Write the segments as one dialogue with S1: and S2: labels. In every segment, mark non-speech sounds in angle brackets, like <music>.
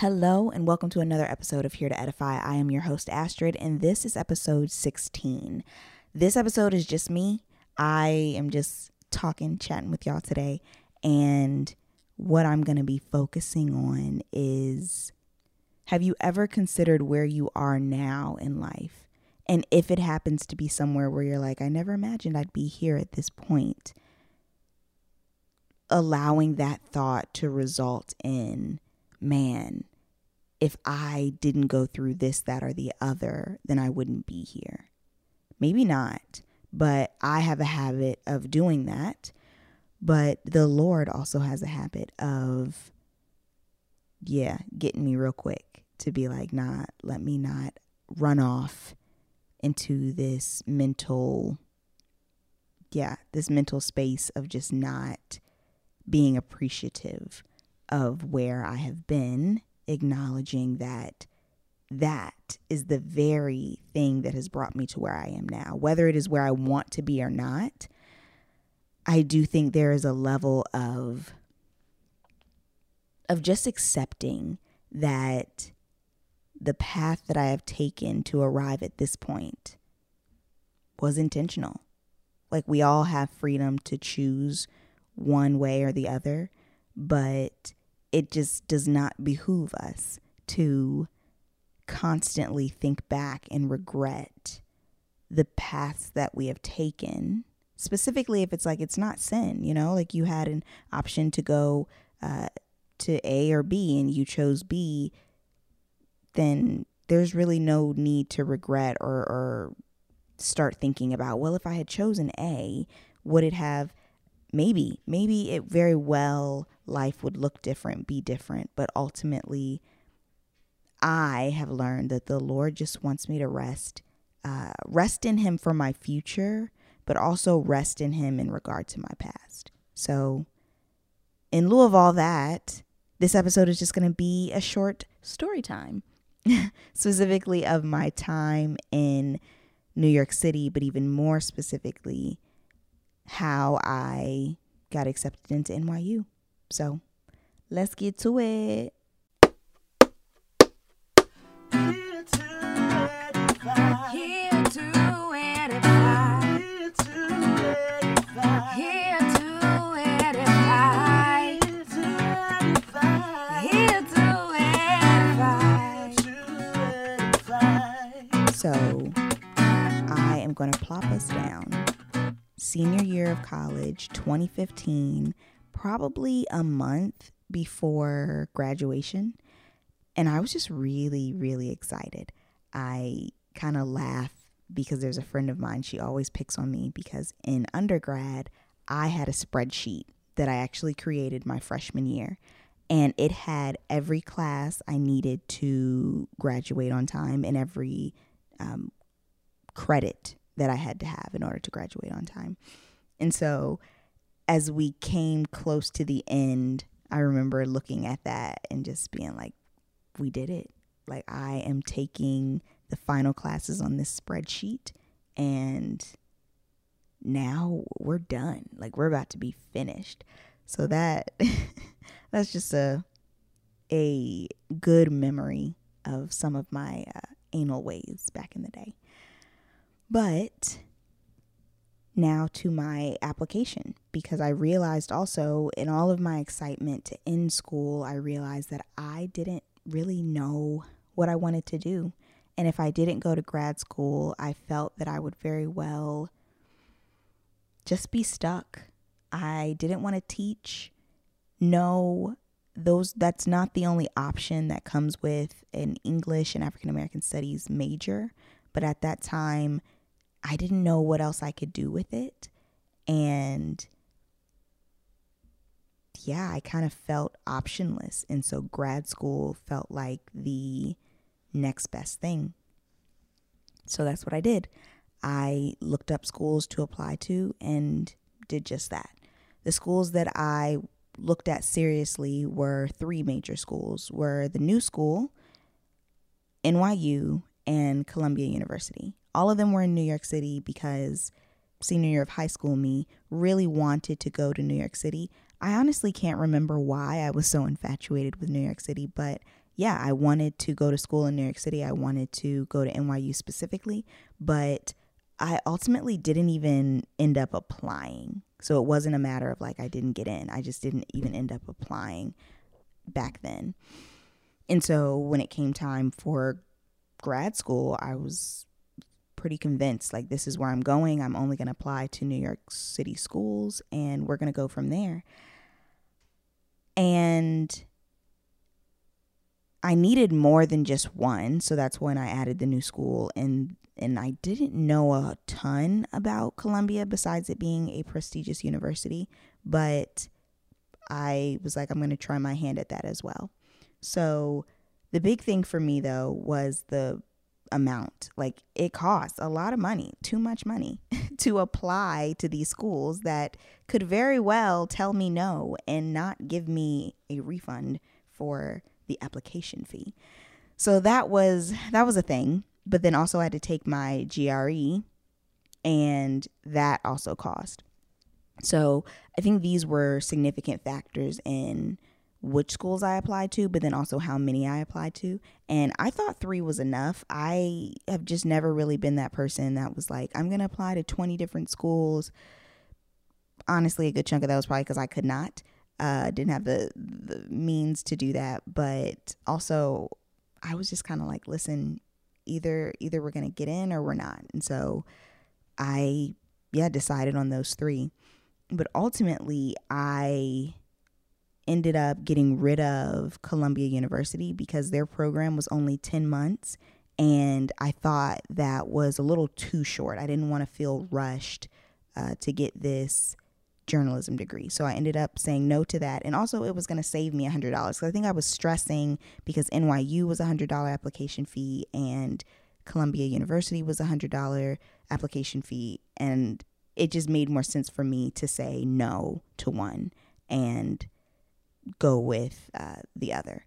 S1: Hello, and welcome to another episode of Here to Edify. I am your host, Astrid, and this is episode 16. This episode is just me. I am just talking, chatting with y'all today, and what I'm going to be focusing on is have you ever considered where you are now in life? And if it happens to be somewhere where you're like, I never imagined I'd be here at this point, allowing that thought to result in, man, if I didn't go through this, that, or the other, then I wouldn't be here. Maybe not, but I have a habit of doing that. But the Lord also has a habit of, yeah, getting me real quick to be like, nah, let me not run off into this mental, yeah, this mental space of just not being appreciative of where I have been acknowledging that that is the very thing that has brought me to where I am now. Whether it is where I want to be or not, I do think there is a level of of just accepting that the path that I have taken to arrive at this point was intentional. Like we all have freedom to choose one way or the other, but it just does not behoove us to constantly think back and regret the paths that we have taken. Specifically if it's like it's not sin you know like you had an option to go uh, to a or b and you chose b then there's really no need to regret or, or start thinking about well if i had chosen a would it have maybe maybe it very well life would look different, be different. But ultimately, I have learned that the Lord just wants me to rest, uh, rest in Him for my future, but also rest in Him in regard to my past. So, in lieu of all that, this episode is just going to be a short story time, <laughs> specifically of my time in New York City, but even more specifically, how I got accepted into NYU. So let's get to it. Here to edify. Here to edify. Here to edify. Here to edify. Here to edify. So I am going to plop us down. Senior year of college, 2015 probably a month before graduation. And I was just really, really excited. I kind of laugh because there's a friend of mine, she always picks on me because in undergrad, I had a spreadsheet that I actually created my freshman year. And it had every class I needed to graduate on time and every um, credit that I had to have in order to graduate on time. And so as we came close to the end, I remember looking at that and just being like, we did it. Like, I am taking the final classes on this spreadsheet and now we're done. Like, we're about to be finished. So that <laughs> that's just a a good memory of some of my uh, anal ways back in the day. But now to my application because I realized also in all of my excitement to end school, I realized that I didn't really know what I wanted to do. And if I didn't go to grad school, I felt that I would very well just be stuck. I didn't want to teach. No, those that's not the only option that comes with an English and African American studies major, but at that time I didn't know what else I could do with it. And yeah, I kind of felt optionless. And so grad school felt like the next best thing. So that's what I did. I looked up schools to apply to and did just that. The schools that I looked at seriously were three major schools were the new school, NYU, and Columbia University. All of them were in New York City because senior year of high school me really wanted to go to New York City. I honestly can't remember why I was so infatuated with New York City, but yeah, I wanted to go to school in New York City. I wanted to go to NYU specifically, but I ultimately didn't even end up applying. So it wasn't a matter of like I didn't get in. I just didn't even end up applying back then. And so when it came time for grad school, I was pretty convinced like this is where I'm going. I'm only going to apply to New York City schools and we're going to go from there. And I needed more than just one, so that's when I added the new school and and I didn't know a ton about Columbia besides it being a prestigious university, but I was like I'm going to try my hand at that as well. So the big thing for me though was the amount. Like it costs a lot of money, too much money <laughs> to apply to these schools that could very well tell me no and not give me a refund for the application fee. So that was that was a thing, but then also I had to take my GRE and that also cost. So I think these were significant factors in which schools I applied to, but then also how many I applied to. And I thought three was enough. I have just never really been that person that was like, I'm going to apply to 20 different schools. Honestly, a good chunk of that was probably because I could not uh, didn't have the the means to do that. But also, I was just kind of like, listen, either either we're gonna get in or we're not. And so, I yeah decided on those three. But ultimately, I ended up getting rid of Columbia University because their program was only 10 months. And I thought that was a little too short. I didn't want to feel rushed uh, to get this journalism degree. So I ended up saying no to that. And also, it was going to save me $100. Because I think I was stressing because NYU was a $100 application fee and Columbia University was a $100 application fee. And it just made more sense for me to say no to one and go with uh, the other.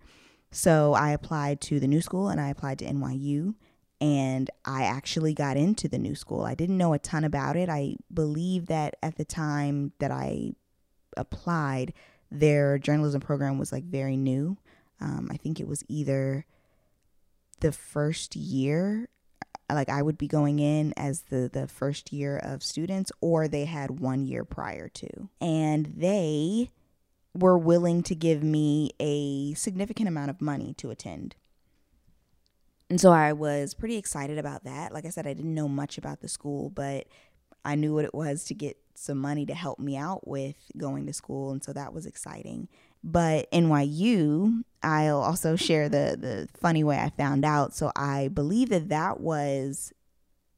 S1: So I applied to the new school and I applied to NYU and I actually got into the new school. I didn't know a ton about it. I believe that at the time that I applied, their journalism program was like very new. Um, I think it was either the first year, like I would be going in as the the first year of students, or they had one year prior to, and they were willing to give me a significant amount of money to attend. And so I was pretty excited about that. Like I said, I didn't know much about the school, but I knew what it was to get some money to help me out with going to school. And so that was exciting. But NYU, I'll also share the, the funny way I found out. So I believe that that was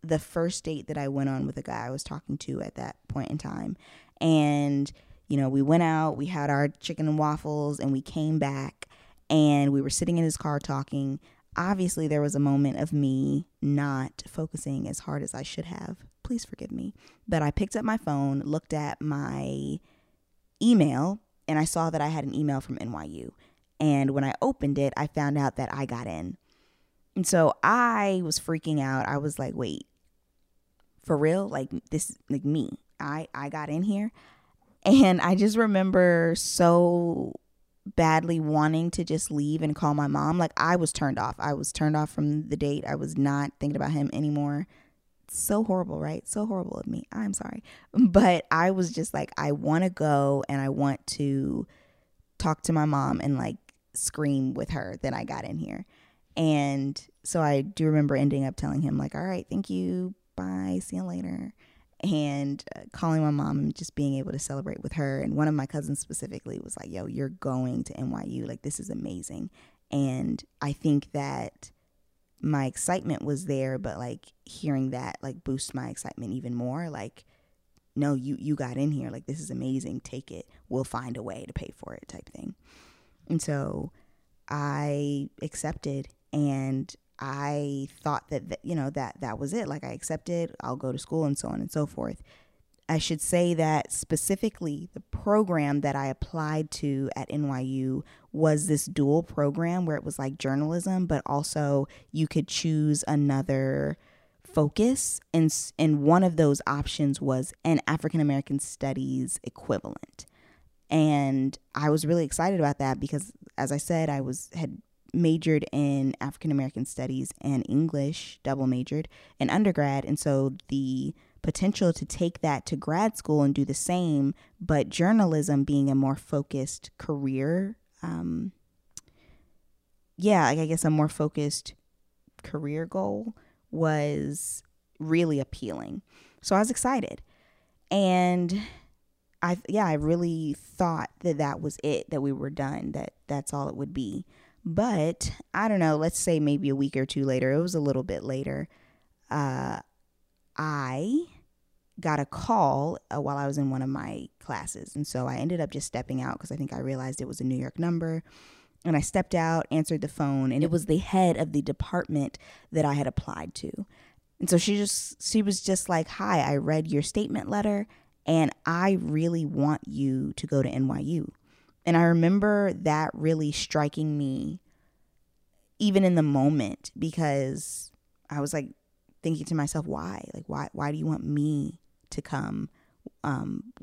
S1: the first date that I went on with a guy I was talking to at that point in time. And, you know, we went out, we had our chicken and waffles, and we came back and we were sitting in his car talking obviously there was a moment of me not focusing as hard as I should have. Please forgive me. But I picked up my phone, looked at my email, and I saw that I had an email from NYU. And when I opened it, I found out that I got in. And so I was freaking out. I was like, wait, for real? Like this, like me. I, I got in here. And I just remember so badly wanting to just leave and call my mom. Like I was turned off. I was turned off from the date. I was not thinking about him anymore. So horrible, right? So horrible of me. I'm sorry. <laughs> But I was just like, I want to go and I want to talk to my mom and like scream with her that I got in here. And so I do remember ending up telling him, like, all right, thank you. Bye. See you later and uh, calling my mom and just being able to celebrate with her. And one of my cousins specifically was like, yo, you're going to NYU. Like, this is amazing. And I think that my excitement was there, but like hearing that like boost my excitement even more. Like, no, you you got in here. Like, this is amazing. Take it. We'll find a way to pay for it, type thing. And so I accepted and I thought that, you know that that was it. Like I accepted, I'll go to school and so on and so forth. I should say that specifically the program that I applied to at NYU was this dual program where it was like journalism, but also you could choose another focus and and one of those options was an African American studies equivalent. And I was really excited about that because as I said, I was had majored in African American studies and English, double majored in undergrad. And so the potential to take that to grad school and do the same, but journalism being a more focused career. Um, yeah, I guess a more focused career goal was really appealing. So I was excited. And I yeah, I really thought that that was it, that we were done, that that's all it would be. But I don't know, let's say maybe a week or two later, it was a little bit later. Uh, I got a call uh, while I was in one of my classes. And so I ended up just stepping out because I think I realized it was a New York number. And I stepped out, answered the phone, and it was the head of the department that I had applied to. And so she just she was just like, "Hi, I read your statement letter and I really want you to go to NYU. And I remember that really striking me even in the moment because I was like thinking to myself, why? Like why why do you want me to come? Um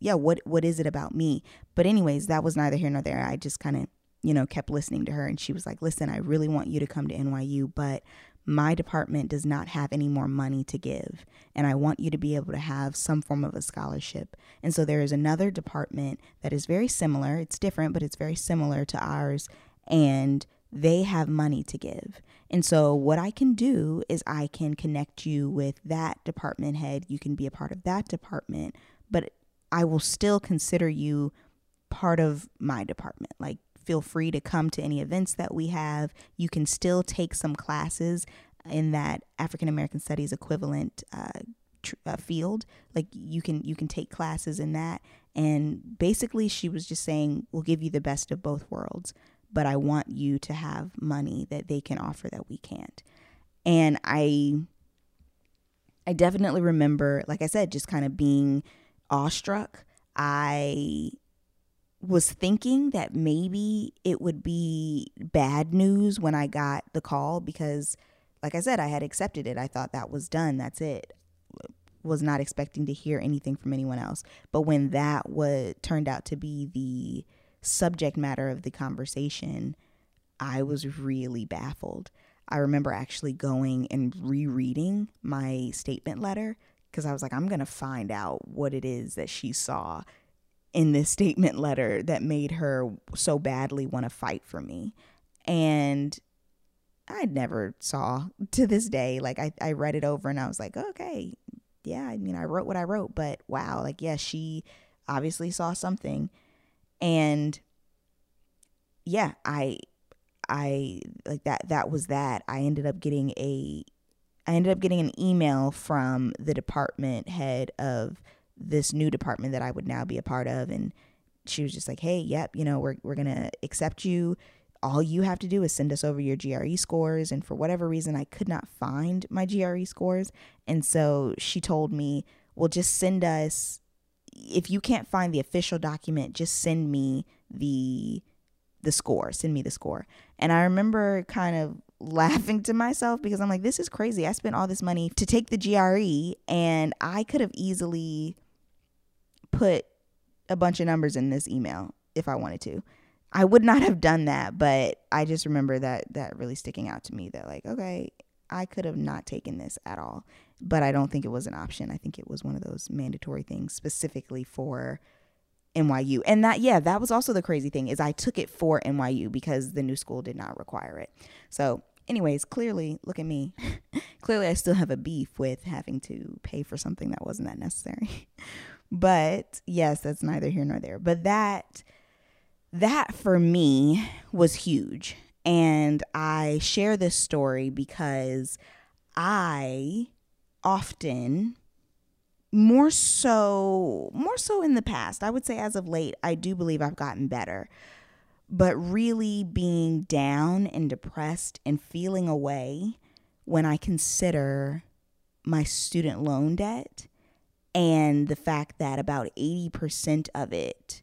S1: yeah, what what is it about me? But anyways, that was neither here nor there. I just kind of, you know, kept listening to her and she was like, "Listen, I really want you to come to NYU, but my department does not have any more money to give, and I want you to be able to have some form of a scholarship. And so there is another department that is very similar. It's different, but it's very similar to ours, and they have money to give. And so what I can do is I can connect you with that department head. You can be a part of that department, but I will still consider you part of my department. Like feel free to come to any events that we have. You can still take some classes in that African American Studies equivalent uh, tr- uh, field. Like you can you can take classes in that. And basically, she was just saying, "We'll give you the best of both worlds, but I want you to have money that they can offer that we can't." And I, I definitely remember, like I said, just kind of being awestruck. I was thinking that maybe it would be bad news when I got the call because, like I said, I had accepted it. I thought that was done. That's it. Was not expecting to hear anything from anyone else. But when that was turned out to be the subject matter of the conversation, I was really baffled. I remember actually going and rereading my statement letter because I was like, I'm going to find out what it is that she saw in this statement letter that made her so badly want to fight for me. And I never saw to this day. Like I, I read it over and I was like, okay, yeah, I mean I wrote what I wrote, but wow, like yeah, she obviously saw something. And yeah, I I like that that was that. I ended up getting a I ended up getting an email from the department head of this new department that I would now be a part of. And she was just like, hey, yep, you know, we're, we're going to accept you. All you have to do is send us over your GRE scores. And for whatever reason, I could not find my GRE scores. And so she told me, well, just send us, if you can't find the official document, just send me the the score send me the score and i remember kind of <laughs> laughing to myself because i'm like this is crazy i spent all this money to take the gre and i could have easily put a bunch of numbers in this email if I wanted to. I would not have done that, but I just remember that that really sticking out to me that like, okay, I could have not taken this at all. But I don't think it was an option. I think it was one of those mandatory things specifically for NYU. And that yeah, that was also the crazy thing is I took it for NYU because the new school did not require it. So, anyways, clearly, look at me. <laughs> clearly I still have a beef with having to pay for something that wasn't that necessary. <laughs> But yes, that's neither here nor there. But that that for me was huge. And I share this story because I often more so more so in the past i would say as of late i do believe i've gotten better but really being down and depressed and feeling away when i consider my student loan debt and the fact that about 80% of it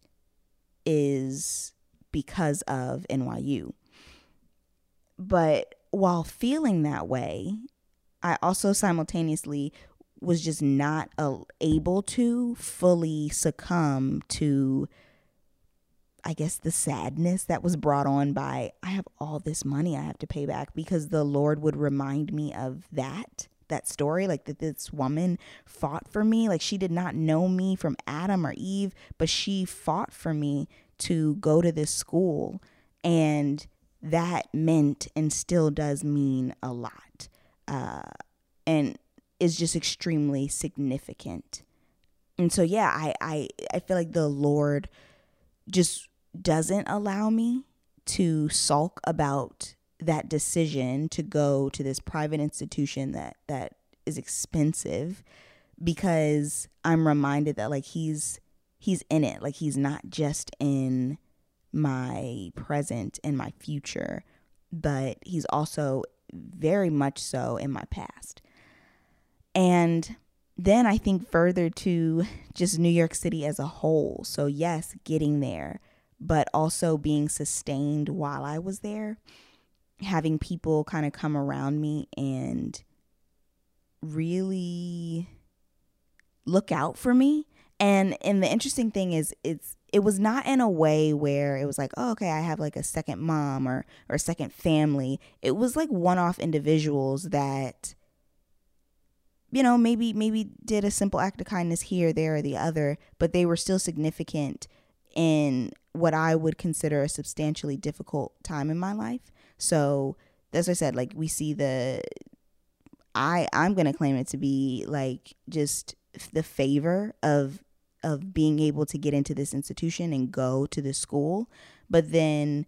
S1: is because of NYU. But while feeling that way, I also simultaneously was just not able to fully succumb to I guess the sadness that was brought on by I have all this money I have to pay back because the Lord would remind me of that that story like that this woman fought for me. Like she did not know me from Adam or Eve but she fought for me to go to this school and that meant and still does mean a lot. Uh, and is just extremely significant. And so yeah I, I i feel like the lord just doesn't allow me to sulk about that decision to go to this private institution that that is expensive because I'm reminded that like he's he's in it. Like he's not just in my present and my future but he's also very much so in my past. And then I think further to just New York City as a whole. So, yes, getting there, but also being sustained while I was there, having people kind of come around me and really look out for me. And and the interesting thing is it's it was not in a way where it was like, oh, okay, I have like a second mom or or a second family. It was like one-off individuals that you know, maybe maybe did a simple act of kindness here, there, or the other, but they were still significant in what I would consider a substantially difficult time in my life. So, as I said, like we see the I I'm to claim it to be like just the favor of of being able to get into this institution and go to the school, but then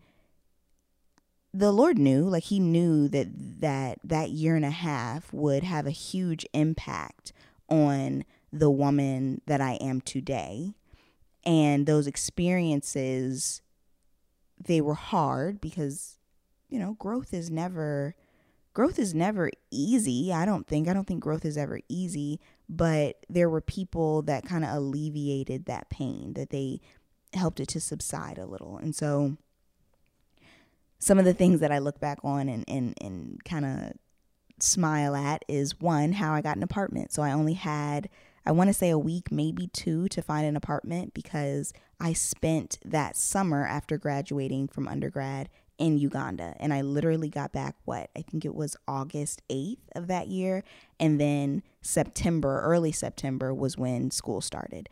S1: the Lord knew, like he knew that that that year and a half would have a huge impact on the woman that I am today. And those experiences they were hard because you know, growth is never growth is never easy. I don't think I don't think growth is ever easy, but there were people that kind of alleviated that pain, that they helped it to subside a little. And so some of the things that I look back on and, and, and kind of smile at is one, how I got an apartment. So I only had, I want to say a week, maybe two, to find an apartment because I spent that summer after graduating from undergrad in Uganda. And I literally got back, what, I think it was August 8th of that year. And then September, early September, was when school started.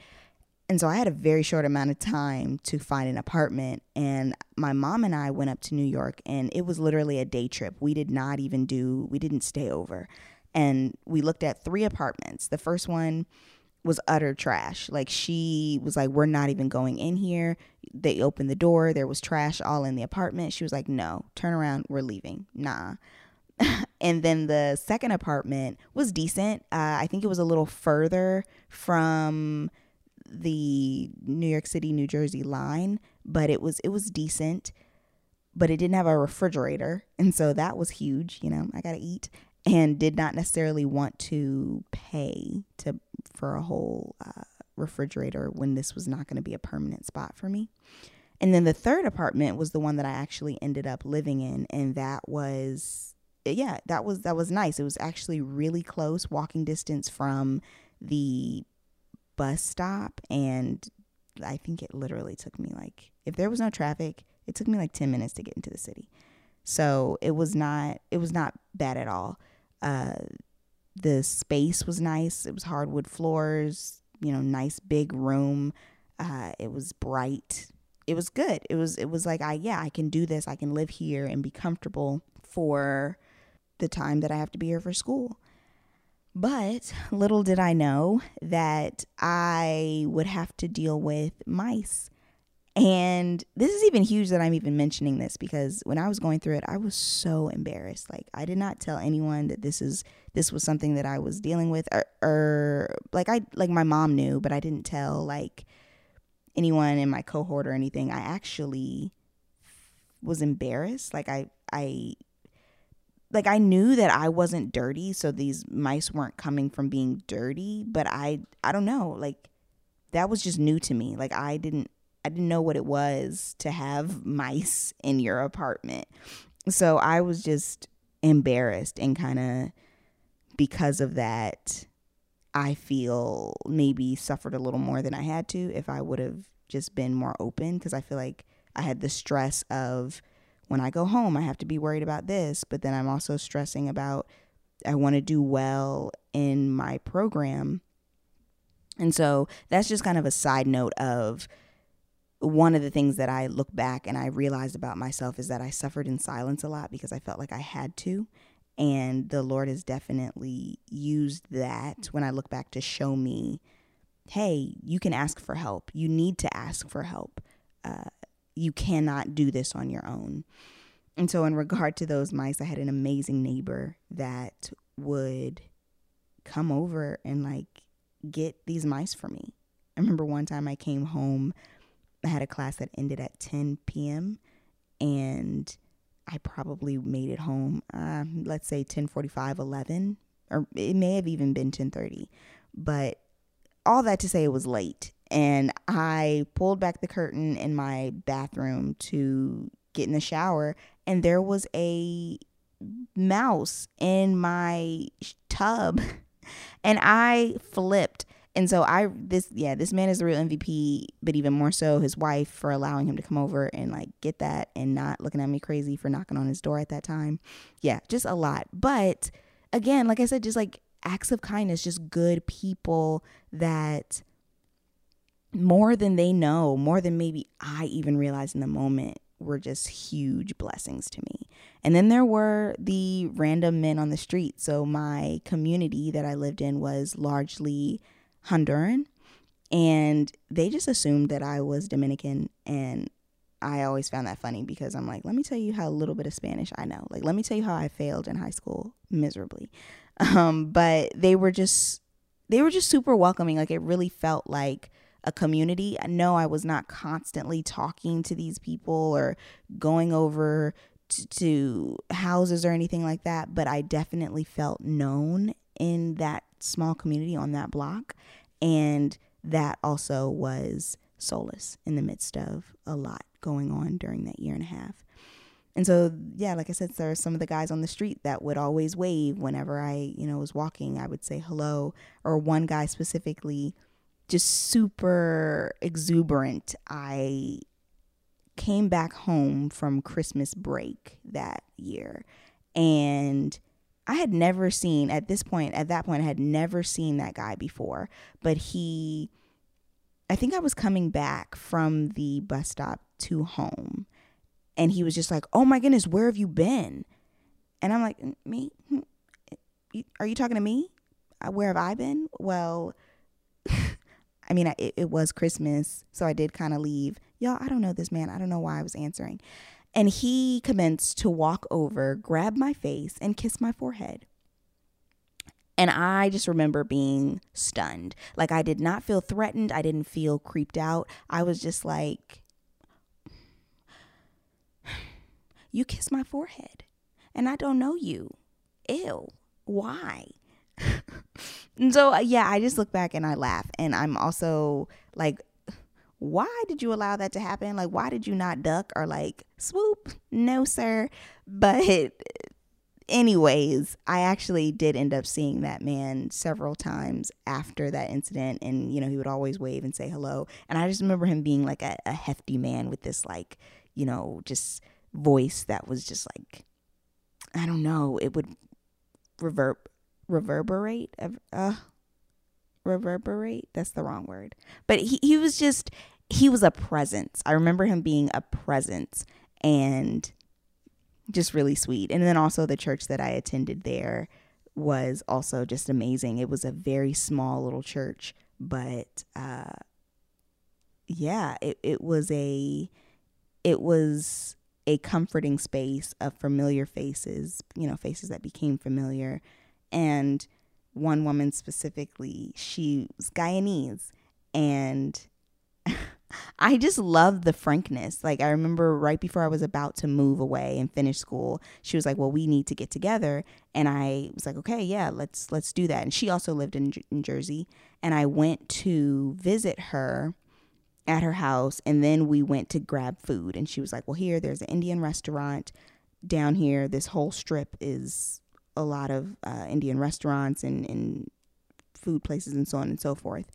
S1: And so I had a very short amount of time to find an apartment. And my mom and I went up to New York, and it was literally a day trip. We did not even do, we didn't stay over. And we looked at three apartments. The first one was utter trash. Like she was like, We're not even going in here. They opened the door, there was trash all in the apartment. She was like, No, turn around, we're leaving. Nah. <laughs> and then the second apartment was decent. Uh, I think it was a little further from the New York City New Jersey line, but it was it was decent, but it didn't have a refrigerator, and so that was huge. You know, I got to eat, and did not necessarily want to pay to for a whole uh, refrigerator when this was not going to be a permanent spot for me. And then the third apartment was the one that I actually ended up living in, and that was yeah, that was that was nice. It was actually really close, walking distance from the bus stop and I think it literally took me like if there was no traffic, it took me like 10 minutes to get into the city. So it was not it was not bad at all. Uh the space was nice. It was hardwood floors, you know, nice big room. Uh it was bright. It was good. It was it was like I yeah, I can do this. I can live here and be comfortable for the time that I have to be here for school. But little did I know that I would have to deal with mice. And this is even huge that I'm even mentioning this because when I was going through it, I was so embarrassed. Like I did not tell anyone that this is this was something that I was dealing with or, or like I like my mom knew, but I didn't tell like anyone in my cohort or anything. I actually was embarrassed. Like I I like I knew that I wasn't dirty, so these mice weren't coming from being dirty, but I I don't know, like that was just new to me. Like I didn't I didn't know what it was to have mice in your apartment. So I was just embarrassed and kind of because of that I feel maybe suffered a little more than I had to if I would have just been more open because I feel like I had the stress of when I go home, I have to be worried about this, but then I'm also stressing about I want to do well in my program. And so that's just kind of a side note of one of the things that I look back and I realized about myself is that I suffered in silence a lot because I felt like I had to. And the Lord has definitely used that when I look back to show me, hey, you can ask for help. You need to ask for help. Uh, you cannot do this on your own. And so, in regard to those mice, I had an amazing neighbor that would come over and like get these mice for me. I remember one time I came home, I had a class that ended at 10 p.m. and I probably made it home, uh, let's say 10:45, 11, or it may have even been 10:30. But all that to say, it was late, and I pulled back the curtain in my bathroom to get in the shower, and there was a mouse in my tub, <laughs> and I flipped. And so I this yeah this man is the real MVP, but even more so his wife for allowing him to come over and like get that and not looking at me crazy for knocking on his door at that time. Yeah, just a lot. But again, like I said, just like acts of kindness, just good people that more than they know, more than maybe I even realized in the moment, were just huge blessings to me. And then there were the random men on the street. So my community that I lived in was largely Honduran. And they just assumed that I was Dominican. And I always found that funny because I'm like, let me tell you how a little bit of Spanish I know. Like, let me tell you how I failed in high school miserably. <laughs> Um, but they were just, they were just super welcoming. Like, it really felt like a community. No, I was not constantly talking to these people or going over to houses or anything like that, but I definitely felt known in that small community on that block. And that also was solace in the midst of a lot going on during that year and a half. And so, yeah, like I said, there are some of the guys on the street that would always wave whenever I, you know, was walking. I would say hello. Or one guy specifically just super exuberant. I came back home from Christmas break that year and I had never seen at this point at that point I had never seen that guy before but he I think I was coming back from the bus stop to home and he was just like oh my goodness where have you been and I'm like me hmm, are you talking to me uh, where have I been well <laughs> I mean, it, it was Christmas, so I did kind of leave. Y'all, I don't know this man. I don't know why I was answering. And he commenced to walk over, grab my face, and kiss my forehead. And I just remember being stunned. Like, I did not feel threatened. I didn't feel creeped out. I was just like, You kiss my forehead, and I don't know you. Ew. Why? <laughs> and so uh, yeah, I just look back and I laugh, and I'm also like, why did you allow that to happen? Like, why did you not duck or like swoop? No, sir. <laughs> But anyways, I actually did end up seeing that man several times after that incident. And, you know, he would always wave and say hello. And I just remember him being like a, a hefty man with this, like, you know, just voice that was just like, I don't know, it would revert reverberate uh reverberate that's the wrong word but he, he was just he was a presence. I remember him being a presence and just really sweet. And then also the church that i attended there was also just amazing. It was a very small little church but uh yeah it, it was a it was a comforting space of familiar faces you know faces that became familiar. And one woman specifically, she was Guyanese. And <laughs> I just love the frankness. Like I remember right before I was about to move away and finish school, she was like, "Well, we need to get together." And I was like, "Okay, yeah, let's let's do that." And she also lived in, in Jersey, and I went to visit her at her house, and then we went to grab food. And she was like, "Well, here, there's an Indian restaurant down here. This whole strip is a lot of uh, Indian restaurants and, and food places and so on and so forth.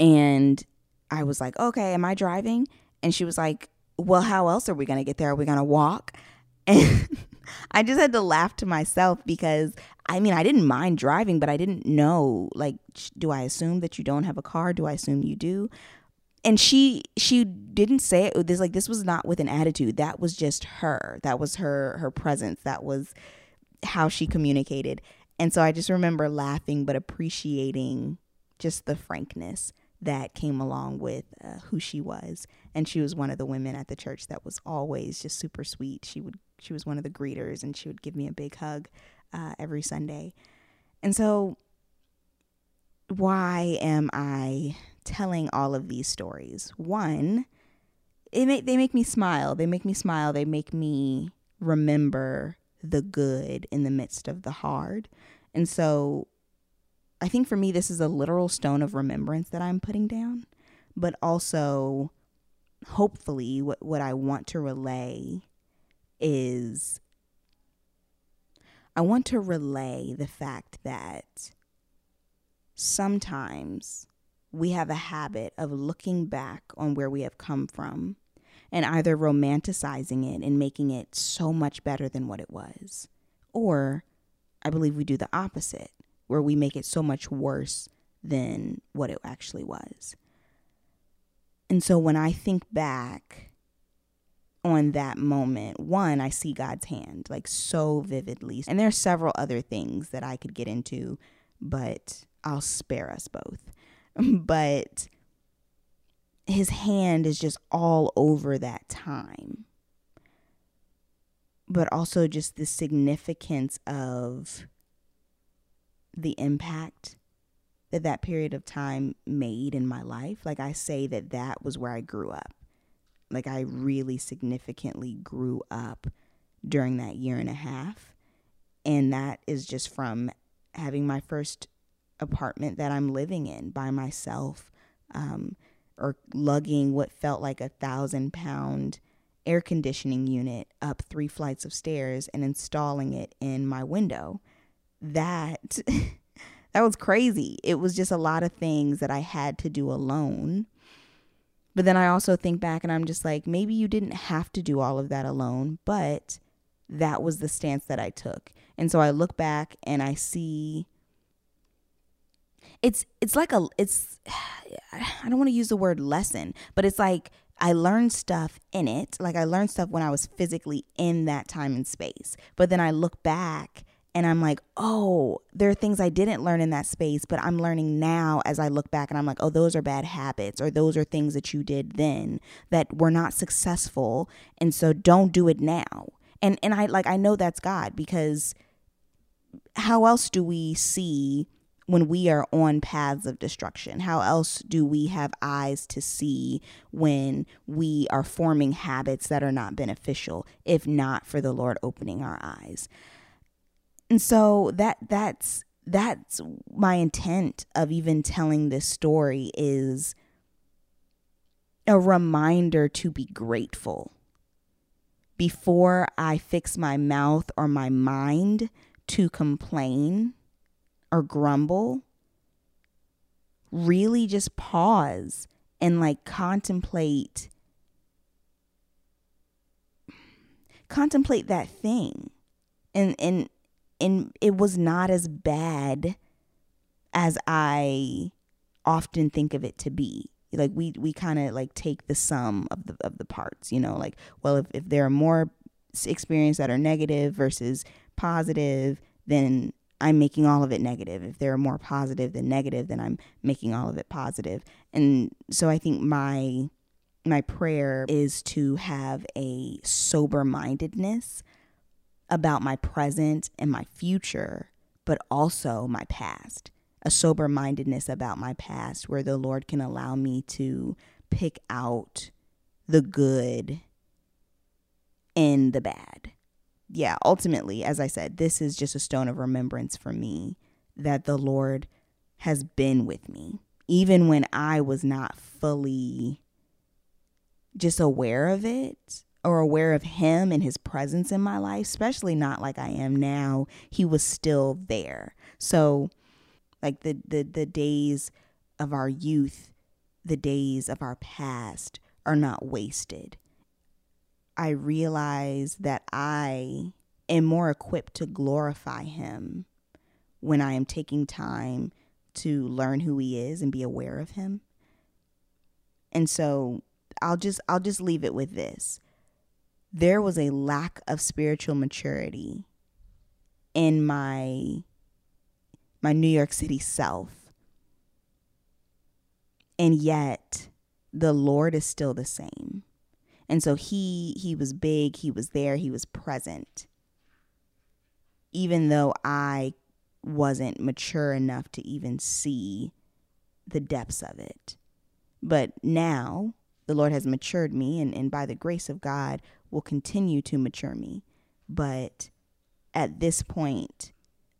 S1: And I was like, okay, am I driving? And she was like, Well, how else are we going to get there? Are we going to walk? <laughs> And I just had to laugh to myself because I mean, I didn't mind driving, but I didn't know like, do I assume that you don't have a car? Do I assume you do? And she she didn't say it this like this was not with an attitude. That was just her. That was her her presence. That was how she communicated. And so I just remember laughing but appreciating just the frankness that came along with uh, who she was. And she was one of the women at the church that was always just super sweet. She would she was one of the greeters and she would give me a big hug uh, every sunday. And so why am i telling all of these stories? One it make, they make me smile. They make me smile. They make me remember the good in the midst of the hard. And so I think for me, this is a literal stone of remembrance that I'm putting down, but also hopefully what, what I want to relay is I want to relay the fact that sometimes we have a habit of looking back on where we have come from and either romanticizing it and making it so much better than what it was, or I believe we do the opposite where we make it so much worse than what it actually was. And so when I think back on that moment, one, I see God's hand like so vividly. And there are several other things that I could get into, but I'll spare us both. <laughs> but his hand is just all over that time. But also just the significance of the impact that that period of time made in my life. Like I say that that was where I grew up. Like I really significantly grew up during that year and a half. And that is just from having my first apartment that I'm living in by myself, um, or lugging what felt like a thousand pound air conditioning unit up three flights of stairs and installing it in my window that <laughs> that was crazy. It was just a lot of things that I had to do alone. But then I also think back and I'm just like, maybe you didn't have to do all of that alone, but that was the stance that I took. And so I look back and I see it's it's like a it's <sighs> I don't want to use the word lesson, but it's like I learned stuff in it. Like I learned stuff when I was physically in that time and space. But then I look back and I'm like, oh, there are things I didn't learn in that space, but I'm learning now as I look back and I'm like, oh, those are bad habits or those are things that you did then that were not successful. And so don't do it now. And and I like I know that's God because how else do we see when we are on paths of destruction? How else do we have eyes to see when we are forming habits that are not beneficial, if not for the Lord opening our eyes? And so that that's that's my intent of even telling this story is a reminder to be grateful. Before I fix my mouth or my mind to complain or grumble, really just pause and like contemplate contemplate that thing and and and it was not as bad as I often think of it to be. Like we we kind of like take the sum of the of the parts, you know, like well if if there are more experiences that are negative versus positive, then I'm making all of it negative. If there are more positive than negative, then I'm making all of it positive. And so I think my my prayer is to have a sober mindedness about my present and my future, but also my past. A sober mindedness about my past where the Lord can allow me to pick out the good and the bad. Yeah, ultimately, as I said, this is just a stone of remembrance for me that the Lord has been with me, even when I was not fully just aware of it or aware of him and his presence in my life, especially not like I am now, he was still there. So like the the the days of our youth, the days of our past are not wasted. I realize that I am more equipped to glorify Him when I am taking time to learn who He is and be aware of Him. And so I'll just I'll just leave it with this. There was a lack of spiritual maturity in my my New York City self. And yet the Lord is still the same. And so he he was big, he was there, he was present. Even though I wasn't mature enough to even see the depths of it. But now the Lord has matured me and, and by the grace of God will continue to mature me. But at this point,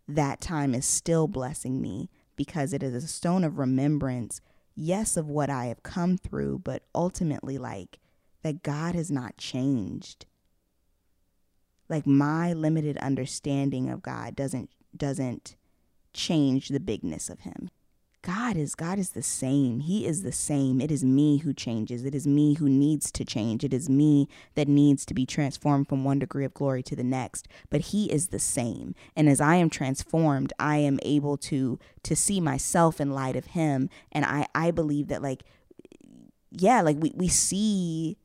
S1: that time is still blessing me because it is a stone of remembrance, yes, of what I have come through, but ultimately, like, that God has not changed. Like my limited understanding of God doesn't doesn't change the bigness of him. God is God is the same. He is the same. It is me who changes. It is me who needs to change. It is me that needs to be transformed from one degree of glory to the next. But he is the same. And as I am transformed, I am able to to see myself in light of him and I I believe that like yeah, like we we see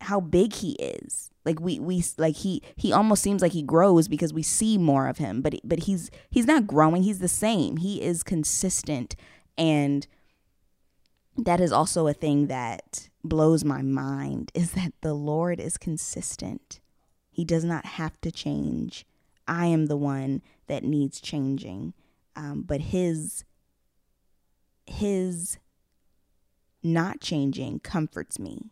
S1: how big he is like we we like he he almost seems like he grows because we see more of him but but he's he's not growing. He's the same. He is consistent. And that is also a thing that blows my mind is that the lord is consistent. He does not have to change. I am the one that needs changing. Um, but his his not changing comforts me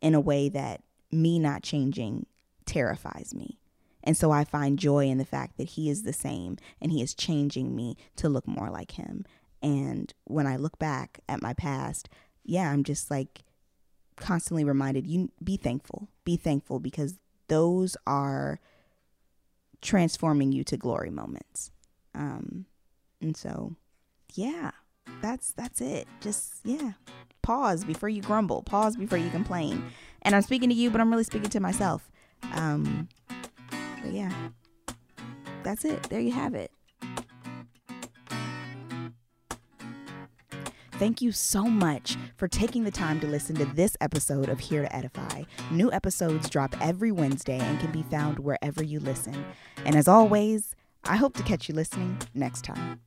S1: in a way that me not changing terrifies me. And so I find joy in the fact that he is the same and he is changing me to look more like him. And when I look back at my past, yeah, I'm just like constantly reminded you be thankful. Be thankful because those are transforming you to glory moments. Um and so yeah, that's that's it. Just yeah. Pause before you grumble. Pause before you complain. And I'm speaking to you, but I'm really speaking to myself. Um, but yeah, that's it. There you have it. Thank you so much for taking the time to listen to this episode of Here to Edify. New episodes drop every Wednesday and can be found wherever you listen. And as always, I hope to catch you listening next time.